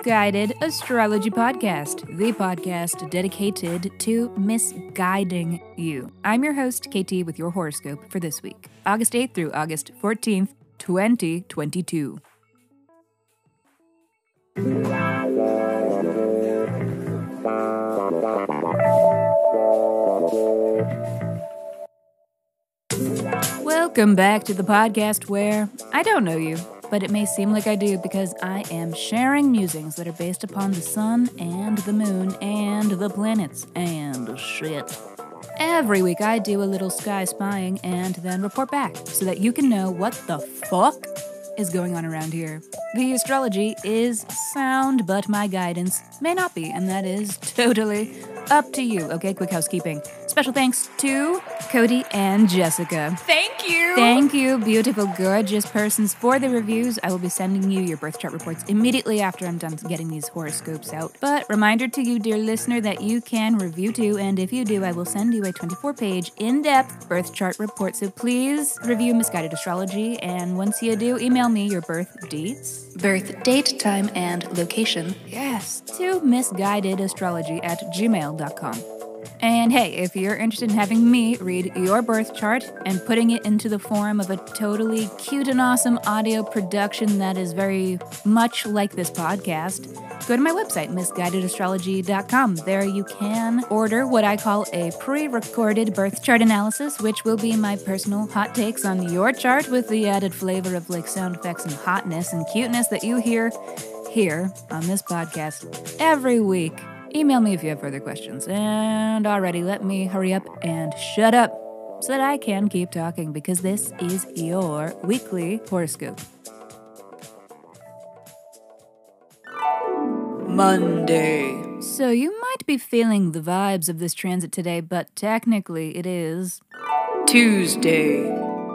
Miss Guided Astrology Podcast, the podcast dedicated to misguiding you. I'm your host, KT, with your horoscope for this week, August 8th through August 14th, 2022. Welcome back to the podcast where I don't know you, but it may seem like I do because I am sharing musings that are based upon the sun and the moon and the planets and shit. Every week I do a little sky spying and then report back so that you can know what the fuck is going on around here. The astrology is sound, but my guidance may not be, and that is totally up to you. Okay, quick housekeeping. Special thanks to Cody and Jessica. Thank you. Thank you, beautiful, gorgeous persons, for the reviews. I will be sending you your birth chart reports immediately after I'm done getting these horoscopes out. But reminder to you, dear listener, that you can review too, and if you do, I will send you a 24 page, in depth birth chart report. So please review Miss Guided Astrology, and once you do, email me your birth dates, birth date, time, and location. Yes, to misguidedastrology at gmail.com. And hey, if you're interested in having me read your birth chart and putting it into the form of a totally cute and awesome audio production that is very much like this podcast, go to my website, misguidedastrology.com. There you can order what I call a pre recorded birth chart analysis, which will be my personal hot takes on your chart with the added flavor of like sound effects and hotness and cuteness that you hear here on this podcast every week. Email me if you have further questions. And already, let me hurry up and shut up so that I can keep talking because this is your weekly horoscope. Monday. So you might be feeling the vibes of this transit today, but technically it is Tuesday.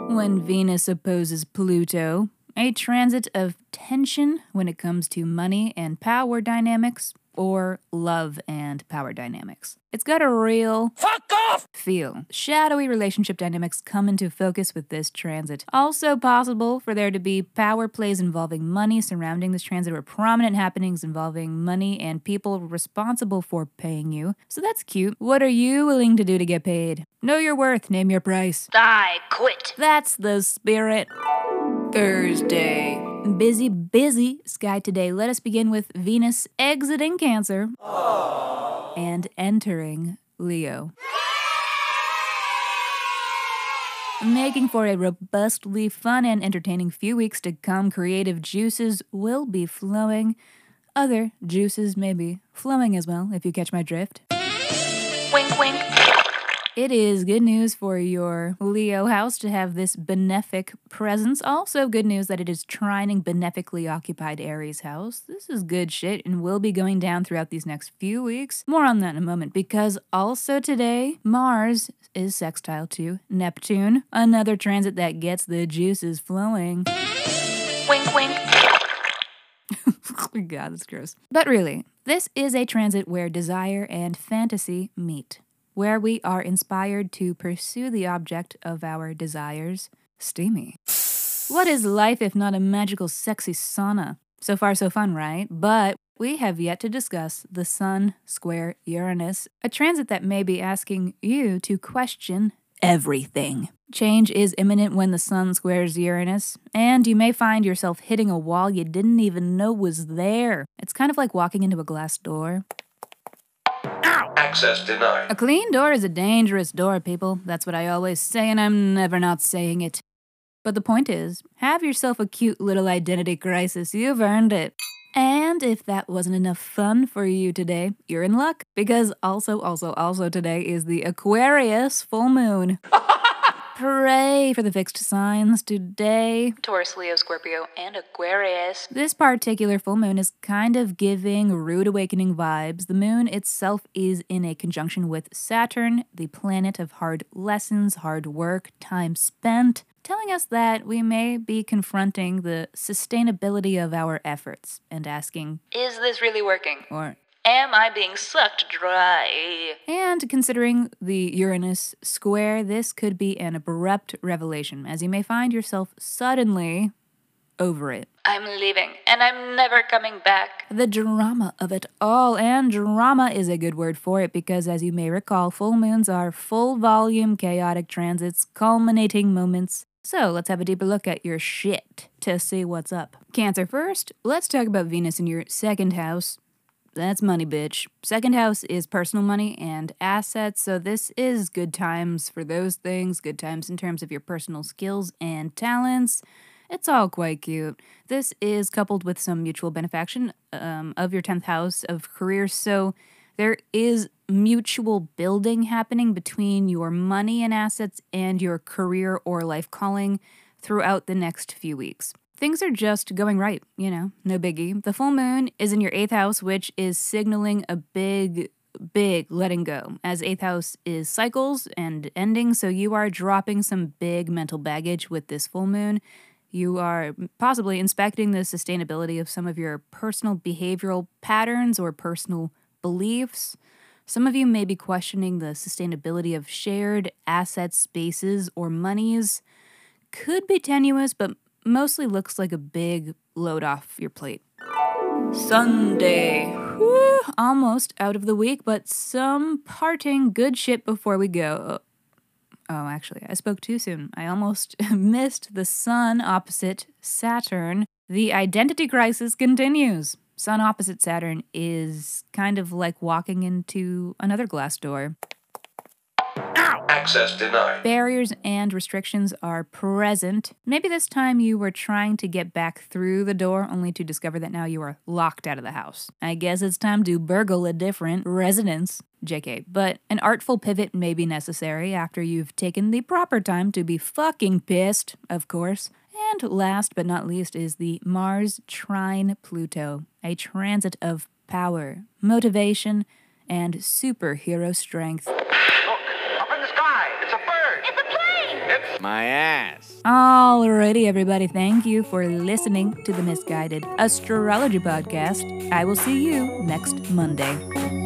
When Venus opposes Pluto, a transit of tension when it comes to money and power dynamics, or love and power dynamics. It's got a real fuck off feel. Shadowy relationship dynamics come into focus with this transit. Also possible for there to be power plays involving money surrounding this transit or prominent happenings involving money and people responsible for paying you. So that's cute. What are you willing to do to get paid? Know your worth, name your price. I quit. That's the spirit. Thursday. Busy, busy sky today. Let us begin with Venus exiting Cancer and entering Leo. Making for a robustly fun and entertaining few weeks to come, creative juices will be flowing. Other juices may be flowing as well, if you catch my drift. Wink, wink. It is good news for your Leo house to have this benefic presence. Also, good news that it is trining benefically occupied Aries house. This is good shit and will be going down throughout these next few weeks. More on that in a moment because also today, Mars is sextile to Neptune, another transit that gets the juices flowing. Wink, wink. god, that's gross. But really, this is a transit where desire and fantasy meet where we are inspired to pursue the object of our desires. Steamy. What is life if not a magical, sexy sauna? So far, so fun, right? But we have yet to discuss the Sun square Uranus, a transit that may be asking you to question everything. Change is imminent when the Sun squares Uranus, and you may find yourself hitting a wall you didn't even know was there. It's kind of like walking into a glass door. Access denied. A clean door is a dangerous door, people. That's what I always say, and I'm never not saying it. But the point is, have yourself a cute little identity crisis. You've earned it. And if that wasn't enough fun for you today, you're in luck because also, also, also today is the Aquarius full moon. Hooray for the fixed signs today. Taurus, Leo, Scorpio, and Aquarius. This particular full moon is kind of giving rude awakening vibes. The moon itself is in a conjunction with Saturn, the planet of hard lessons, hard work, time spent, telling us that we may be confronting the sustainability of our efforts and asking, Is this really working? or Am I being sucked dry? And considering the Uranus square, this could be an abrupt revelation, as you may find yourself suddenly over it. I'm leaving, and I'm never coming back. The drama of it all, and drama is a good word for it because, as you may recall, full moons are full volume chaotic transits, culminating moments. So let's have a deeper look at your shit to see what's up. Cancer first, let's talk about Venus in your second house. That's money, bitch. Second house is personal money and assets, so this is good times for those things, good times in terms of your personal skills and talents. It's all quite cute. This is coupled with some mutual benefaction um, of your 10th house of career, so there is mutual building happening between your money and assets and your career or life calling throughout the next few weeks. Things are just going right, you know, no biggie. The full moon is in your eighth house, which is signaling a big, big letting go, as eighth house is cycles and ending, so you are dropping some big mental baggage with this full moon. You are possibly inspecting the sustainability of some of your personal behavioral patterns or personal beliefs. Some of you may be questioning the sustainability of shared assets, spaces, or monies. Could be tenuous, but mostly looks like a big load off your plate. Sunday. Whew, almost out of the week, but some parting good shit before we go. Oh, actually, I spoke too soon. I almost missed the sun opposite Saturn. The identity crisis continues. Sun opposite Saturn is kind of like walking into another glass door. Access denied. Barriers and restrictions are present. Maybe this time you were trying to get back through the door only to discover that now you are locked out of the house. I guess it's time to burgle a different residence. JK, but an artful pivot may be necessary after you've taken the proper time to be fucking pissed, of course. And last but not least is the Mars trine Pluto, a transit of power, motivation, and superhero strength. Look, up in the sky. It's a bird. It's a plane. It's My ass. Alrighty, everybody, thank you for listening to the Miss Guided Astrology Podcast. I will see you next Monday.